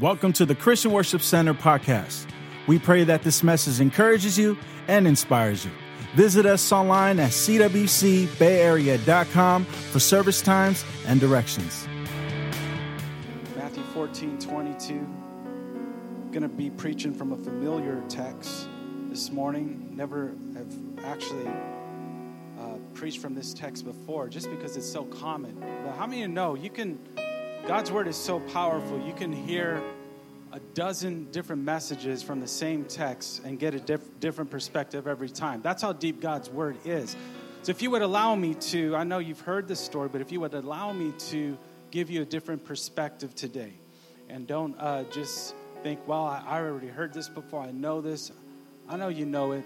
Welcome to the Christian Worship Center podcast. We pray that this message encourages you and inspires you. Visit us online at cwcbayarea.com for service times and directions. Matthew 14, 22. I'm going to be preaching from a familiar text this morning. Never have actually uh, preached from this text before just because it's so common. But how many of you know you can, God's word is so powerful, you can hear a dozen different messages from the same text and get a diff- different perspective every time. That's how deep God's word is. So if you would allow me to, I know you've heard this story, but if you would allow me to give you a different perspective today and don't uh, just think, well, I, I already heard this before, I know this. I know you know it,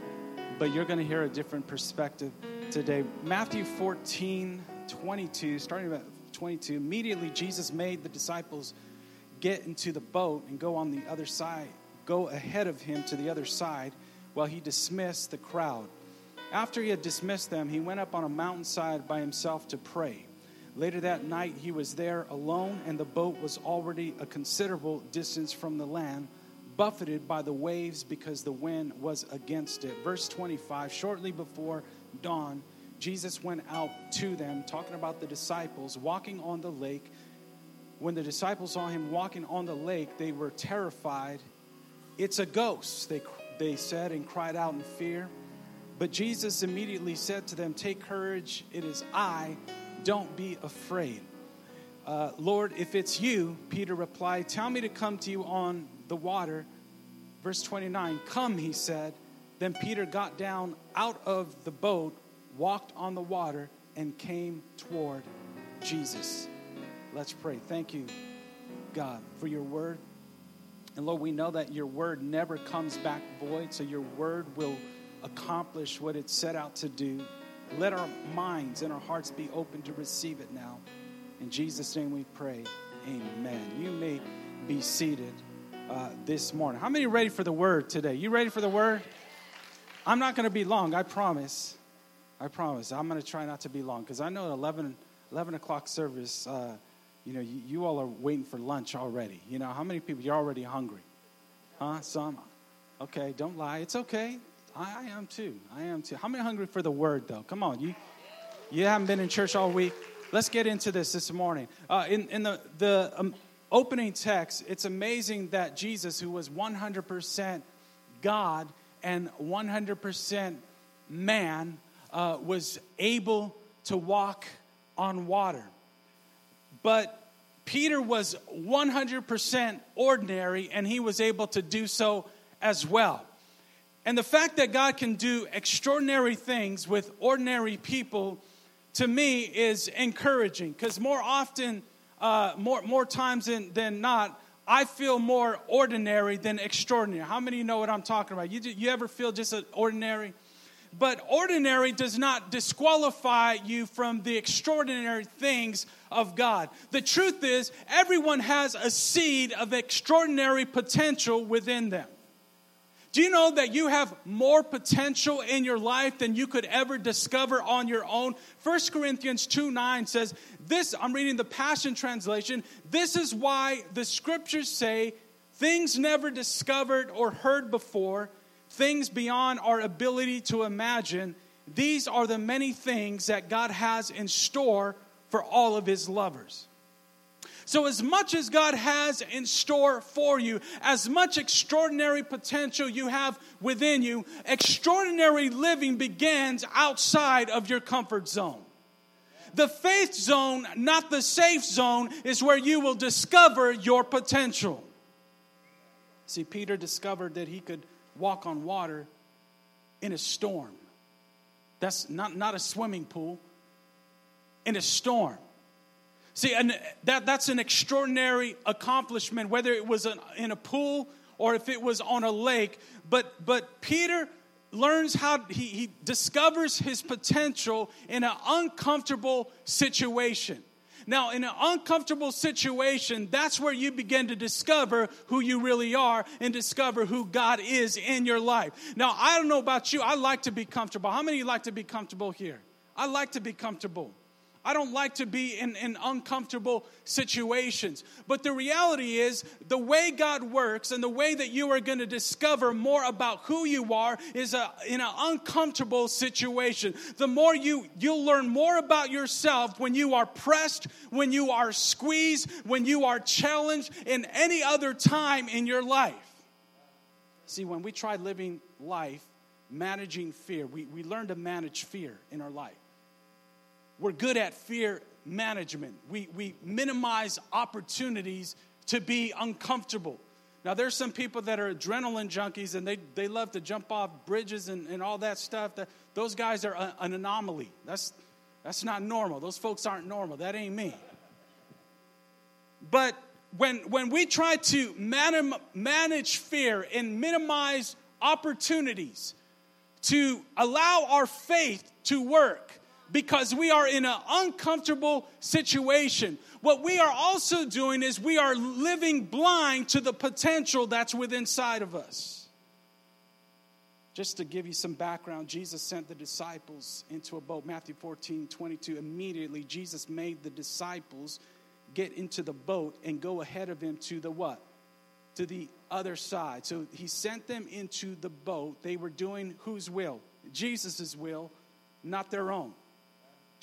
but you're going to hear a different perspective today. Matthew 14, 22, starting at 22, immediately Jesus made the disciples get into the boat and go on the other side, go ahead of him to the other side while he dismissed the crowd. After he had dismissed them, he went up on a mountainside by himself to pray. Later that night, he was there alone, and the boat was already a considerable distance from the land, buffeted by the waves because the wind was against it. Verse 25 Shortly before dawn, Jesus went out to them, talking about the disciples walking on the lake. When the disciples saw him walking on the lake, they were terrified. It's a ghost, they, they said, and cried out in fear. But Jesus immediately said to them, Take courage, it is I, don't be afraid. Uh, Lord, if it's you, Peter replied, Tell me to come to you on the water. Verse 29, Come, he said. Then Peter got down out of the boat, walked on the water, and came toward Jesus. Let's pray. Thank you, God, for your word. And Lord, we know that your word never comes back void, so your word will accomplish what it set out to do. Let our minds and our hearts be open to receive it now. In Jesus' name we pray. Amen. You may be seated uh, this morning. How many ready for the word today? You ready for the word? I'm not going to be long, I promise. I promise. I'm going to try not to be long because I know 11, 11 o'clock service, uh, you know, you, you all are waiting for lunch already. You know, how many people, you're already hungry? Huh? Some? Okay, don't lie. It's okay. I, I am too. I am too. How many hungry for the word, though? Come on. You, you haven't been in church all week. Let's get into this this morning. Uh, in, in the, the um, opening text, it's amazing that Jesus, who was 100% God and 100% man, uh, was able to walk on water. But Peter was 100% ordinary, and he was able to do so as well. And the fact that God can do extraordinary things with ordinary people, to me, is encouraging. Because more often, uh, more, more times than, than not, I feel more ordinary than extraordinary. How many know what I'm talking about? You, you ever feel just ordinary? But ordinary does not disqualify you from the extraordinary things of God. The truth is, everyone has a seed of extraordinary potential within them. Do you know that you have more potential in your life than you could ever discover on your own? 1 Corinthians 2 9 says, This, I'm reading the Passion Translation, this is why the scriptures say, things never discovered or heard before things beyond our ability to imagine, these are the many things that God has in store for all of his lovers. So, as much as God has in store for you, as much extraordinary potential you have within you, extraordinary living begins outside of your comfort zone. The faith zone, not the safe zone, is where you will discover your potential. See, Peter discovered that he could walk on water in a storm. That's not, not a swimming pool, in a storm. See, and that, that's an extraordinary accomplishment, whether it was an, in a pool or if it was on a lake. But, but Peter learns how, he, he discovers his potential in an uncomfortable situation. Now, in an uncomfortable situation, that's where you begin to discover who you really are and discover who God is in your life. Now, I don't know about you, I like to be comfortable. How many of you like to be comfortable here? I like to be comfortable. I don't like to be in, in uncomfortable situations. But the reality is, the way God works and the way that you are going to discover more about who you are is a, in an uncomfortable situation. The more you, you'll learn more about yourself when you are pressed, when you are squeezed, when you are challenged in any other time in your life. See, when we try living life, managing fear, we, we learn to manage fear in our life. We're good at fear management. We, we minimize opportunities to be uncomfortable. Now, there's some people that are adrenaline junkies and they, they love to jump off bridges and, and all that stuff. That, those guys are a, an anomaly. That's, that's not normal. Those folks aren't normal. That ain't me. But when, when we try to man, manage fear and minimize opportunities to allow our faith to work, because we are in an uncomfortable situation. What we are also doing is we are living blind to the potential that's within inside of us. Just to give you some background, Jesus sent the disciples into a boat. Matthew 14, 22. Immediately, Jesus made the disciples get into the boat and go ahead of him to the what? To the other side. So he sent them into the boat. They were doing whose will? Jesus' will, not their own.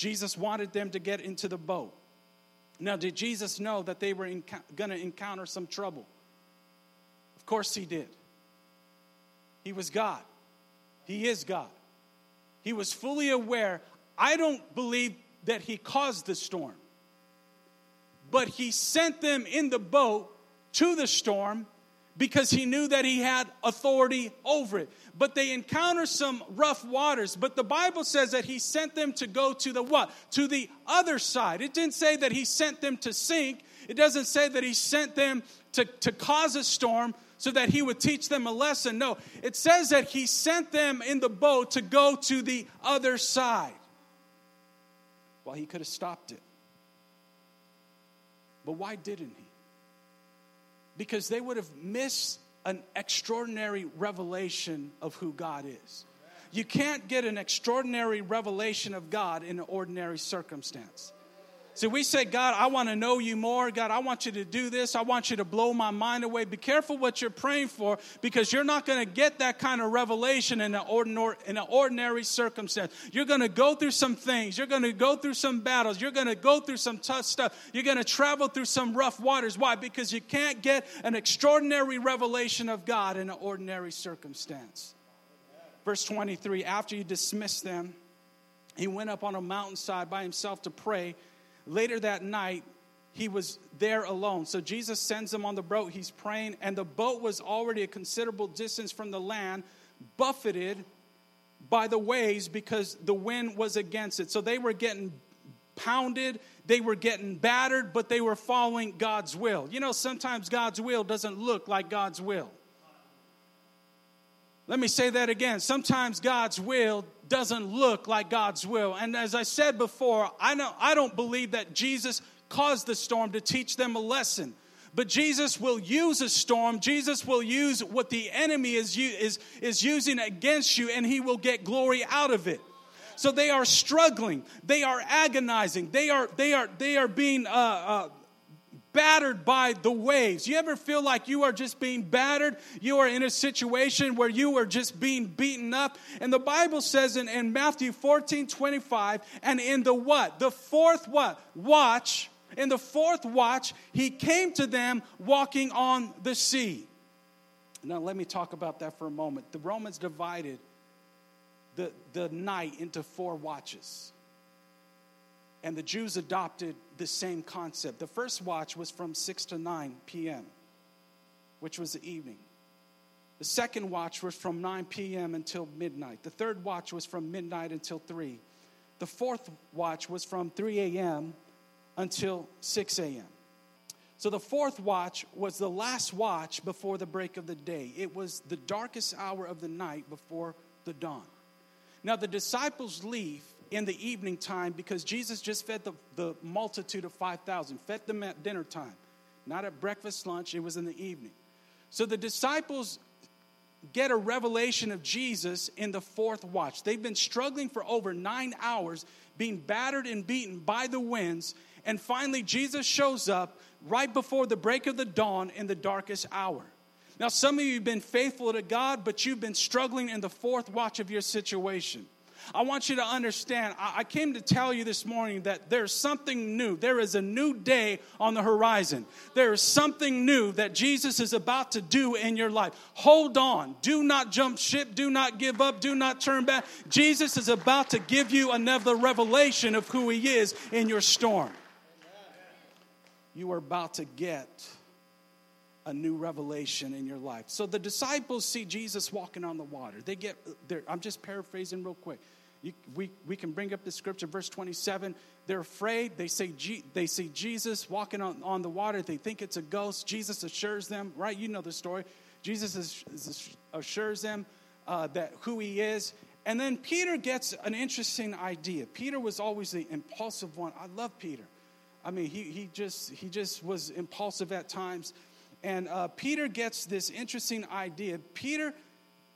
Jesus wanted them to get into the boat. Now, did Jesus know that they were going to encounter some trouble? Of course, he did. He was God, he is God. He was fully aware. I don't believe that he caused the storm, but he sent them in the boat to the storm because he knew that he had authority over it. But they encounter some rough waters. But the Bible says that he sent them to go to the what? To the other side. It didn't say that he sent them to sink. It doesn't say that he sent them to, to cause a storm so that he would teach them a lesson. No, it says that he sent them in the boat to go to the other side. Well, he could have stopped it. But why didn't he? Because they would have missed an extraordinary revelation of who God is. You can't get an extraordinary revelation of God in an ordinary circumstance. See, we say, God, I want to know you more. God, I want you to do this. I want you to blow my mind away. Be careful what you're praying for because you're not going to get that kind of revelation in an, ordinary, in an ordinary circumstance. You're going to go through some things. You're going to go through some battles. You're going to go through some tough stuff. You're going to travel through some rough waters. Why? Because you can't get an extraordinary revelation of God in an ordinary circumstance. Verse 23 After you dismissed them, he went up on a mountainside by himself to pray. Later that night, he was there alone. So Jesus sends him on the boat. He's praying, and the boat was already a considerable distance from the land, buffeted by the waves because the wind was against it. So they were getting pounded, they were getting battered, but they were following God's will. You know, sometimes God's will doesn't look like God's will. Let me say that again. Sometimes God's will doesn't look like God's will. And as I said before, I, know, I don't believe that Jesus caused the storm to teach them a lesson. But Jesus will use a storm. Jesus will use what the enemy is, is, is using against you, and he will get glory out of it. So they are struggling. They are agonizing. They are, they are, they are being uh, uh, battered by the waves. You ever feel like you are just being battered? You are in a situation where you are just being beaten up. And the Bible says in, in Matthew 14 25, and in the what? The fourth what? Watch. In the fourth watch, he came to them walking on the sea. Now, let me talk about that for a moment. The Romans divided the, the night into four watches and the Jews adopted the same concept. The first watch was from 6 to 9 p.m., which was the evening. The second watch was from 9 p.m. until midnight. The third watch was from midnight until 3. The fourth watch was from 3 a.m. until 6 a.m. So the fourth watch was the last watch before the break of the day. It was the darkest hour of the night before the dawn. Now the disciples leave in the evening time because Jesus just fed the, the multitude of 5,000, fed them at dinner time, not at breakfast, lunch, it was in the evening. So the disciples get a revelation of Jesus in the fourth watch. They've been struggling for over nine hours being battered and beaten by the winds. And finally, Jesus shows up right before the break of the dawn in the darkest hour. Now, some of you have been faithful to God, but you've been struggling in the fourth watch of your situation. I want you to understand, I came to tell you this morning that there's something new. There is a new day on the horizon. There is something new that Jesus is about to do in your life. Hold on. Do not jump ship. Do not give up. Do not turn back. Jesus is about to give you another revelation of who He is in your storm. You are about to get a new revelation in your life. So the disciples see Jesus walking on the water. They get. I'm just paraphrasing real quick. You, we, we can bring up the scripture, verse 27. They're afraid. They, say, they see Jesus walking on, on the water. They think it's a ghost. Jesus assures them, right? You know the story. Jesus assures them uh, that who he is. And then Peter gets an interesting idea. Peter was always the impulsive one. I love Peter. I mean, he, he, just, he just was impulsive at times. And uh, Peter gets this interesting idea. Peter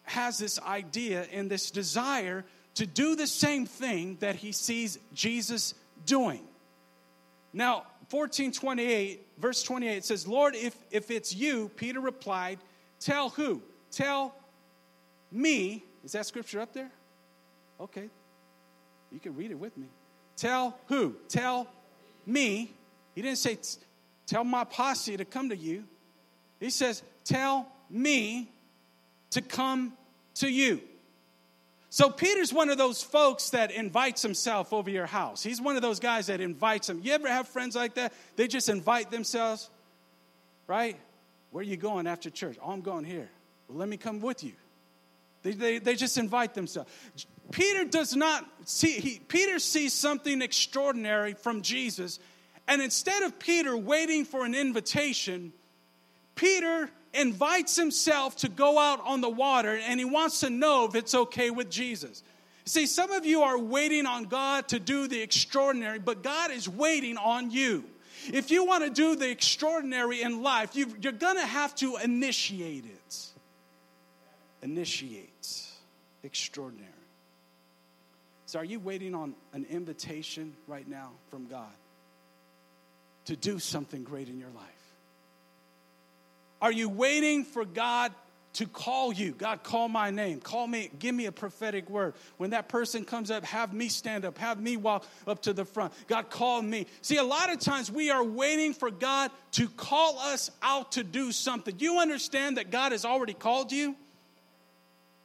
has this idea and this desire to do the same thing that he sees Jesus doing. Now, 1428, verse 28 it says, Lord, if, if it's you, Peter replied, tell who? Tell me. Is that scripture up there? Okay. You can read it with me. Tell who? Tell me. He didn't say, tell my posse to come to you. He says, tell me to come to you. So Peter's one of those folks that invites himself over your house. He's one of those guys that invites them. You ever have friends like that? They just invite themselves, right? Where are you going after church? Oh, I'm going here. Well, let me come with you. They, they, they just invite themselves. Peter does not see, he, Peter sees something extraordinary from Jesus. And instead of Peter waiting for an invitation, Peter invites himself to go out on the water and he wants to know if it's okay with Jesus. See, some of you are waiting on God to do the extraordinary, but God is waiting on you. If you want to do the extraordinary in life, you are going to have to initiate it. Initiate extraordinary. So, are you waiting on an invitation right now from God to do something great in your life? Are you waiting for God to call you? God, call my name. Call me. Give me a prophetic word. When that person comes up, have me stand up. Have me walk up to the front. God, call me. See, a lot of times we are waiting for God to call us out to do something. You understand that God has already called you?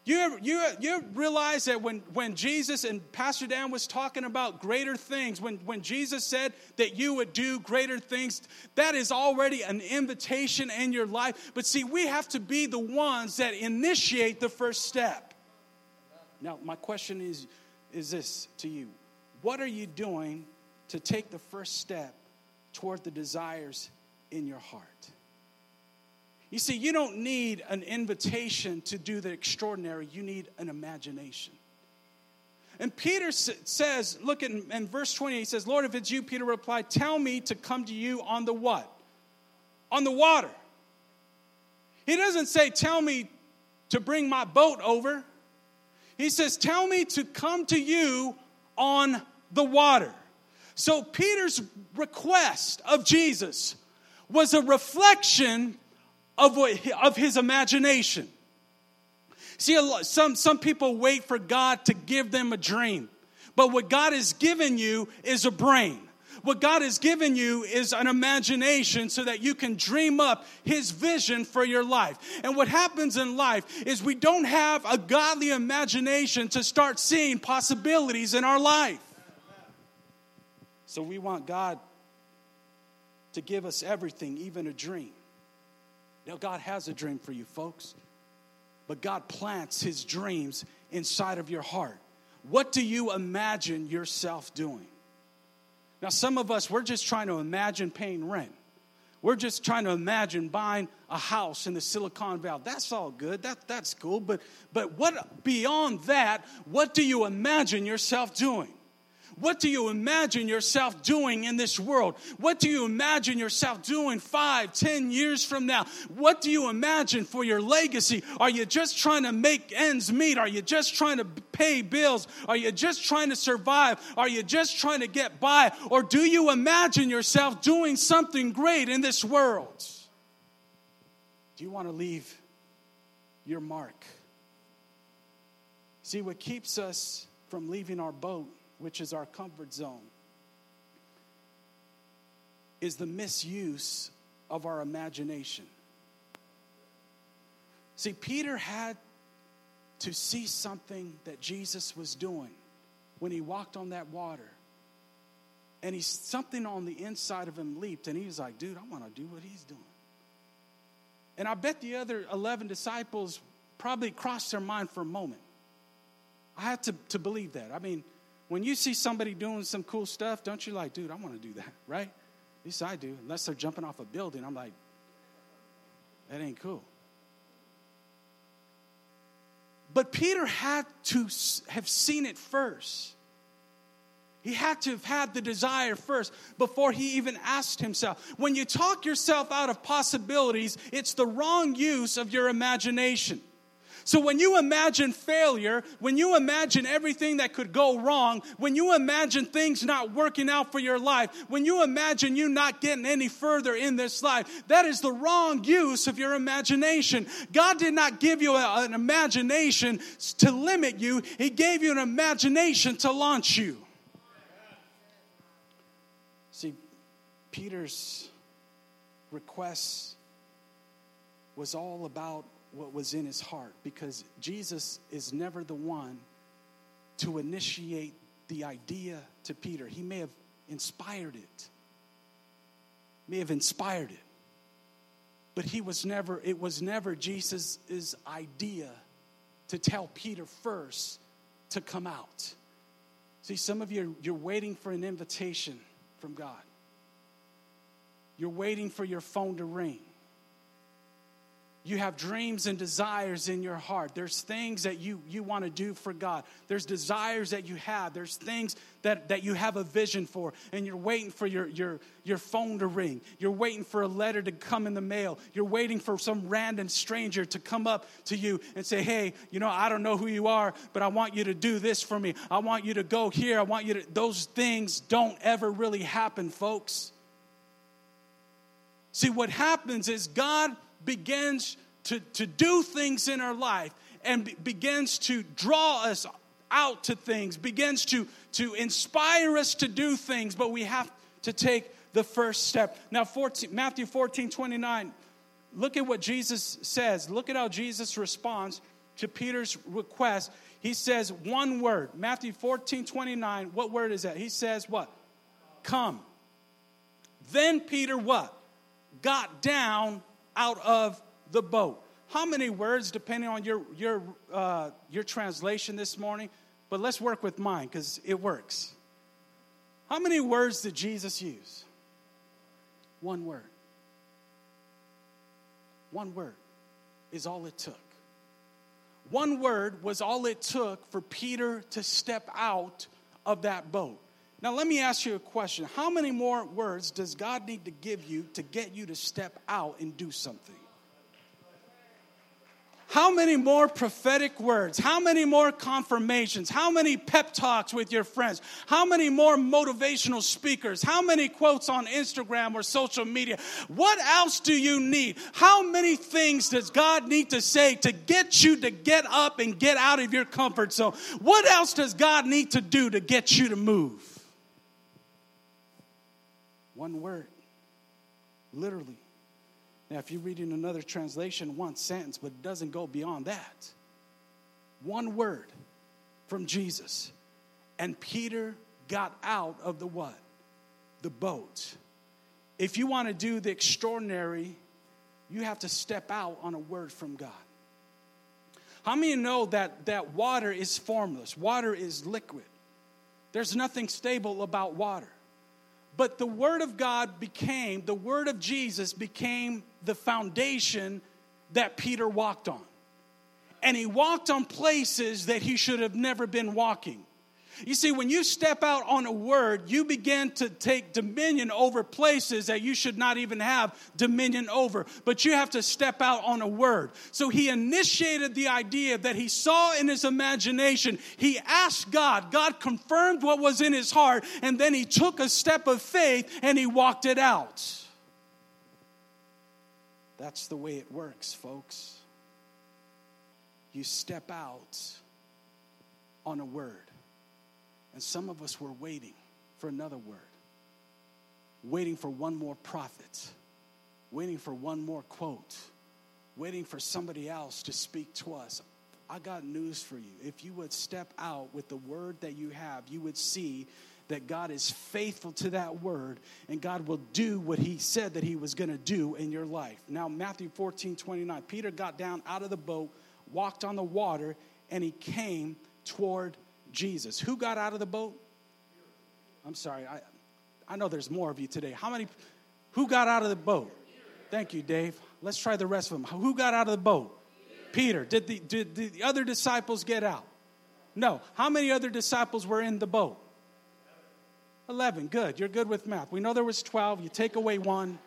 You, you, you realize that when, when Jesus and Pastor Dan was talking about greater things, when, when Jesus said that you would do greater things, that is already an invitation in your life. But see, we have to be the ones that initiate the first step. Now, my question is, is this to you What are you doing to take the first step toward the desires in your heart? You see, you don't need an invitation to do the extraordinary, you need an imagination. And Peter says, look at in verse 20, he says, Lord, if it's you, Peter replied, tell me to come to you on the what? On the water. He doesn't say, tell me to bring my boat over. He says, tell me to come to you on the water. So Peter's request of Jesus was a reflection of, what, of his imagination. See, some, some people wait for God to give them a dream, but what God has given you is a brain. What God has given you is an imagination so that you can dream up His vision for your life. And what happens in life is we don't have a godly imagination to start seeing possibilities in our life. So we want God to give us everything, even a dream. Now, God has a dream for you, folks, but God plants His dreams inside of your heart. What do you imagine yourself doing? Now, some of us, we're just trying to imagine paying rent. We're just trying to imagine buying a house in the Silicon Valley. That's all good. That, that's cool. But, but what beyond that, what do you imagine yourself doing? What do you imagine yourself doing in this world? What do you imagine yourself doing five, ten years from now? What do you imagine for your legacy? Are you just trying to make ends meet? Are you just trying to pay bills? Are you just trying to survive? Are you just trying to get by? Or do you imagine yourself doing something great in this world? Do you want to leave your mark? See, what keeps us from leaving our boat, which is our comfort zone, is the misuse of our imagination. See, Peter had to see something that Jesus was doing when he walked on that water. And he something on the inside of him leaped, and he was like, dude, I want to do what he's doing. And I bet the other 11 disciples probably crossed their mind for a moment. I had to, to believe that. I mean, when you see somebody doing some cool stuff, don't you like, dude, I want to do that, right? At least I do. Unless they're jumping off a building, I'm like, that ain't cool. But Peter had to have seen it first. He had to have had the desire first before he even asked himself. When you talk yourself out of possibilities, it's the wrong use of your imagination. So when you imagine failure, when you imagine everything that could go wrong, when you imagine things not working out for your life, when you imagine you not getting any further in this life, that is the wrong use of your imagination. God did not give you a, an imagination to limit you, He gave you an imagination to launch you. See, Peter's request was all about what was in his heart because Jesus is never the one to initiate the idea to Peter. He may have inspired it, may have inspired it, but he was never, it was never Jesus' idea to tell Peter first to come out. See, some of you, you're waiting for an invitation from God. You're waiting for your phone to ring. You have dreams and desires in your heart. There's things that you, you want to do for God. There's desires that you have. There's things that, that you have a vision for. And you're waiting for your, your, your phone to ring. You're waiting for a letter to come in the mail. You're waiting for some random stranger to come up to you and say, Hey, you know, I don't know who you are, but I want you to do this for me. I want you to go here. I want you to. Those things don't ever really happen, folks. See, what happens is God begins to, to do things in our life and be, begins to draw us out to things, begins to, to inspire us to do things, but we have to take the first step. Now, 14, Matthew 14 29, look at what Jesus says. Look at how Jesus responds to Peter's request. He says one word. Matthew 14 29, what word is that? He says, What? Come. Then Peter, what? Got down out of the boat. How many words, depending on your, your, uh, your translation this morning? But let's work with mine because it works. How many words did Jesus use? One word. One word is all it took. One word was all it took for Peter to step out of that boat. Now, let me ask you a question. How many more words does God need to give you to get you to step out and do something? How many more prophetic words? How many more confirmations? How many pep talks with your friends? How many more motivational speakers? How many quotes on Instagram or social media? What else do you need? How many things does God need to say to get you to get up and get out of your comfort zone? What else does God need to do to get you to move? One word. Literally. Now, if you read in another translation, one sentence, but it doesn't go beyond that. One word from Jesus. And Peter got out of the what? The boat. If you want to do the extraordinary, you have to step out on a word from God. How many know that, that water is formless? Water is liquid. There's nothing stable about water. But the Word of God became, the Word of Jesus became the foundation that Peter walked on. And he walked on places that he should have never been walking. You see, when you step out on a word, you begin to take dominion over places that you should not even have dominion over. But you have to step out on a word. So he initiated the idea that he saw in his imagination. He asked God, God confirmed what was in his heart, and then he took a step of faith and he walked it out. That's the way it works, folks. You step out on a word. And some of us were waiting for another word, waiting for one more prophet, waiting for one more quote, waiting for somebody else to speak to us. I got news for you. If you would step out with the word that you have, you would see that God is faithful to that word and God will do what he said that he was going to do in your life. Now, Matthew 14 29, Peter got down out of the boat, walked on the water, and he came toward Jesus. Who got out of the boat? I'm sorry. I, I know there's more of you today. How many? Who got out of the boat? Thank you, Dave. Let's try the rest of them. Who got out of the boat? Peter. Did the, did the other disciples get out? No. How many other disciples were in the boat? 11. Good. You're good with math. We know there was 12. You take away one.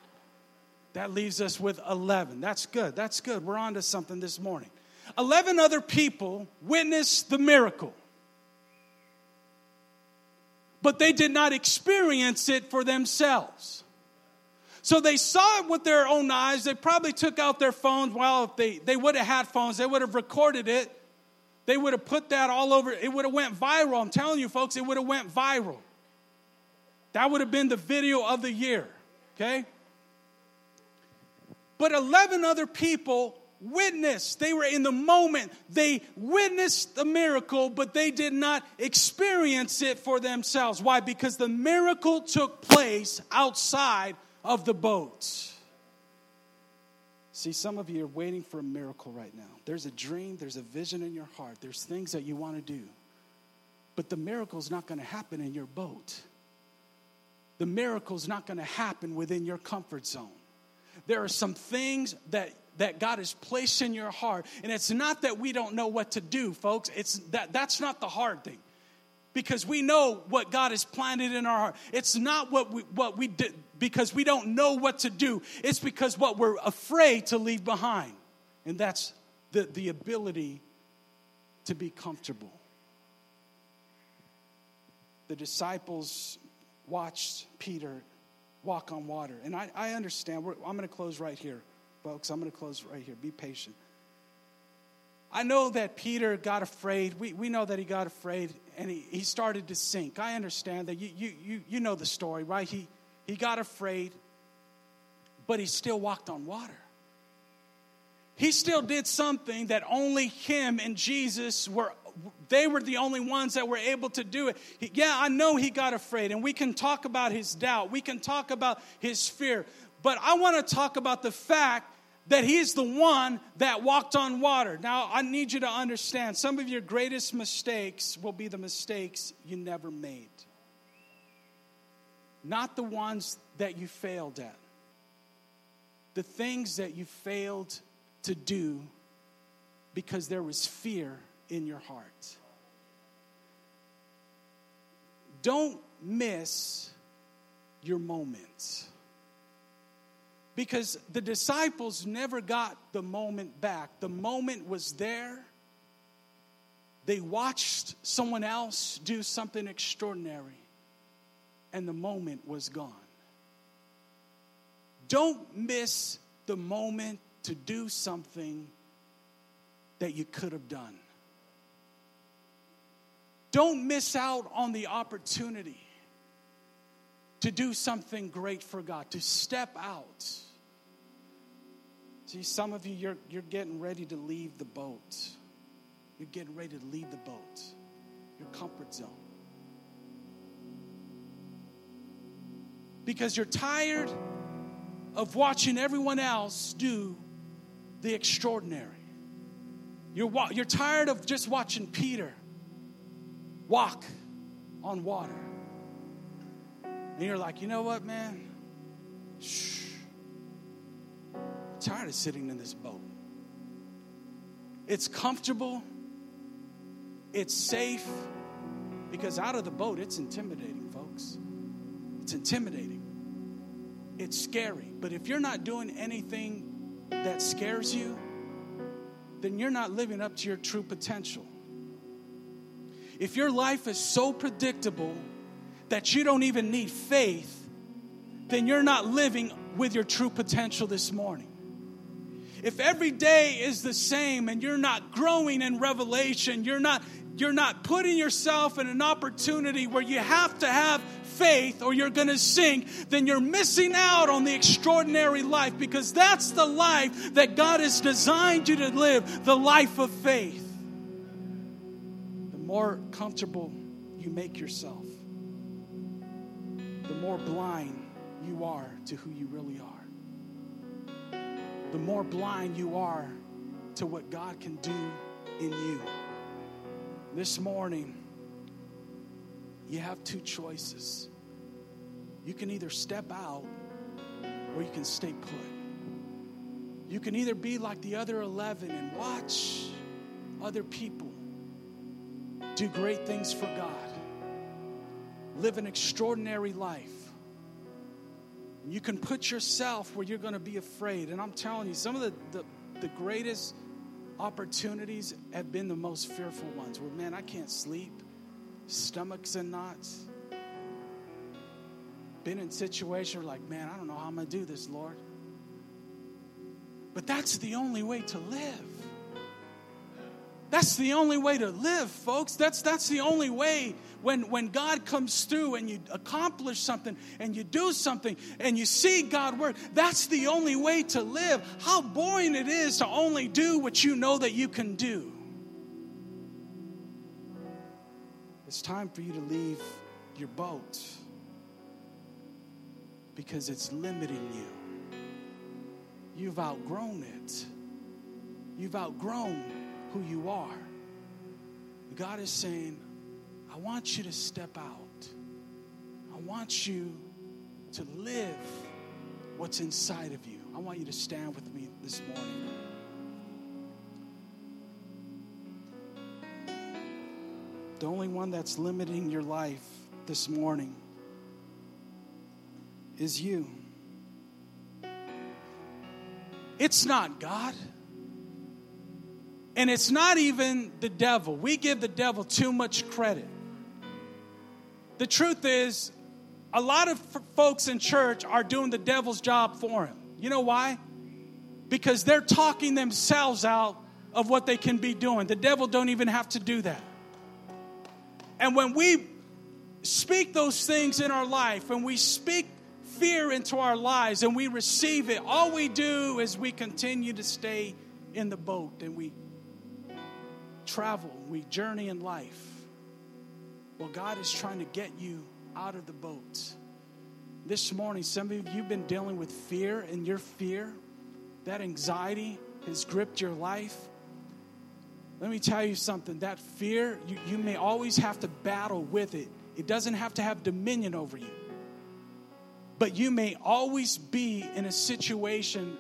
That leaves us with 11. That's good. That's good. We're on to something this morning. 11 other people witnessed the miracle but they did not experience it for themselves. So they saw it with their own eyes. They probably took out their phones. Well, if they, they would have had phones, they would have recorded it. They would have put that all over. It would have went viral. I'm telling you, folks, it would have went viral. That would have been the video of the year. Okay? But 11 other people witnessed. They were in the moment. They witnessed the miracle, but they did not experience it for themselves. Why? Because the miracle took place outside of the boat. See, some of you are waiting for a miracle right now. There's a dream, there's a vision in your heart, there's things that you want to do. But the miracle is not going to happen in your boat. The miracle is not going to happen within your comfort zone. There are some things that that God has placed in your heart. And it's not that we don't know what to do, folks. It's that that's not the hard thing. Because we know what God has planted in our heart. It's not what we what we did because we don't know what to do. It's because what we're afraid to leave behind. And that's the, the ability to be comfortable. The disciples watched Peter walk on water. And I, I understand. I'm going to close right here folks. I'm going to close right here. Be patient. I know that Peter got afraid. We, we know that he got afraid and he, he started to sink. I understand that. You, you, you, you know the story, right? He, he got afraid, but he still walked on water. He still did something that only him and Jesus were they were the only ones that were able to do it. He, yeah, I know he got afraid, and we can talk about his doubt. We can talk about his fear. But I want to talk about the fact that he's the one that walked on water. Now, I need you to understand some of your greatest mistakes will be the mistakes you never made, not the ones that you failed at. The things that you failed to do because there was fear in your heart. Don't miss your moments. Because the disciples never got the moment back. The moment was there. They watched someone else do something extraordinary, and the moment was gone. Don't miss the moment to do something that you could have done. Don't miss out on the opportunity to do something great for God, to step out. See, some of you, you're, you're getting ready to leave the boat. You're getting ready to leave the boat, your comfort zone. Because you're tired of watching everyone else do the extraordinary. You're, you're tired of just watching Peter walk on water. And you're like, you know what, man? Shh. I'm tired of sitting in this boat. It's comfortable, it's safe, Because out of the boat, it's intimidating, folks. It's intimidating. It's scary. But if you're not doing anything that scares you, then you're not living up to your true potential. If your life is so predictable that you don't even need faith, then you're not living with your true potential this morning. If every day is the same and you're not growing in revelation, you're not you're not putting yourself in an opportunity where you have to have faith or you're going to sink, then you're missing out on the extraordinary life because that's the life that God has designed you to live the life of faith. The more comfortable you make yourself, the more blind you are to who you really are. The more blind you are to what God can do in you. This morning, you have two choices. You can either step out or you can stay put. You can either be like the other 11 and watch other people do great things for God, live an extraordinary life. You can put yourself where you're going to be afraid. And I'm telling you, some of the, the, the greatest opportunities have been the most fearful ones where, man, I can't sleep, stomachs in knots. Been in situations like, man, I don't know how I'm going to do this, Lord. But that's the only way to live. That's the only way to live, folks. That's, that's the only way when, when God comes through and you accomplish something and you do something and you see God work. That's the only way to live. How boring it is to only do what you know that you can do. It's time for you to leave your boat because it's limiting you. You've outgrown it. You've outgrown who you are. God is saying, I want you to step out. I want you to live what's inside of you. I want you to stand with me this morning. The only one that's limiting your life this morning is you. It's not God. And it's not even the devil. We give the devil too much credit. The truth is, a lot of folks in church are doing the devil's job for him. You know why? Because they're talking themselves out of what they can be doing. The devil don't even have to do that. And when we speak those things in our life and we speak fear into our lives and we receive it, all we do is we continue to stay in the boat and we travel, we journey in life. Well, God is trying to get you out of the boat. This morning, some of you, you've been dealing with fear, and your fear, that anxiety has gripped your life. Let me tell you something that fear, you, you may always have to battle with it. It doesn't have to have dominion over you. But you may always be in a situation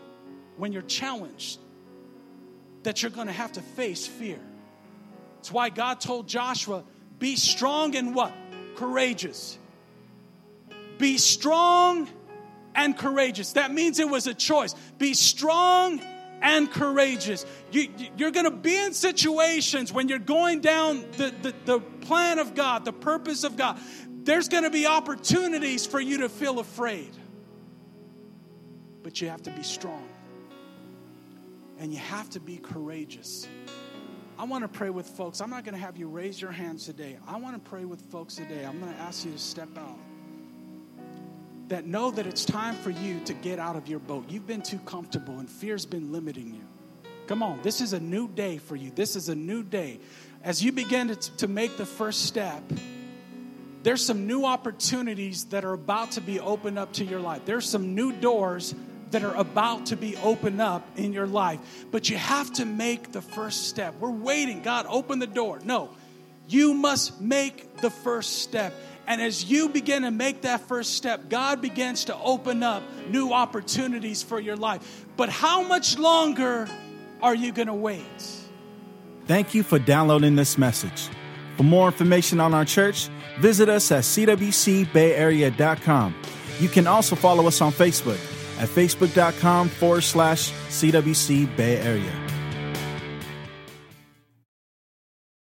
when you're challenged that you're going to have to face fear. It's why God told Joshua, be strong and what? Courageous. Be strong and courageous. That means it was a choice. Be strong and courageous. You, are going to be in situations when you're going down the, the, the plan of God, the purpose of God. There's going to be opportunities for you to feel afraid. But you have to be strong. And you have to be courageous. I want to pray with folks. I'm not going to have you raise your hands today. I want to pray with folks today. I'm going to ask you to step out. That know that it's time for you to get out of your boat. You've been too comfortable and fear's been limiting you. Come on, this is a new day for you. This is a new day. As you begin to, to make the first step, there's some new opportunities that are about to be opened up to your life. There's some new doors that are about to be opened up in your life. But you have to make the first step. We're waiting. God, open the door. No, you must make the first step. And as you begin to make that first step, God begins to open up new opportunities for your life. But how much longer are you going to wait? Thank you for downloading this message. For more information on our church, visit us at cwcbayarea.com. You can also follow us on Facebook at facebook.com forward slash CWC Bay Area.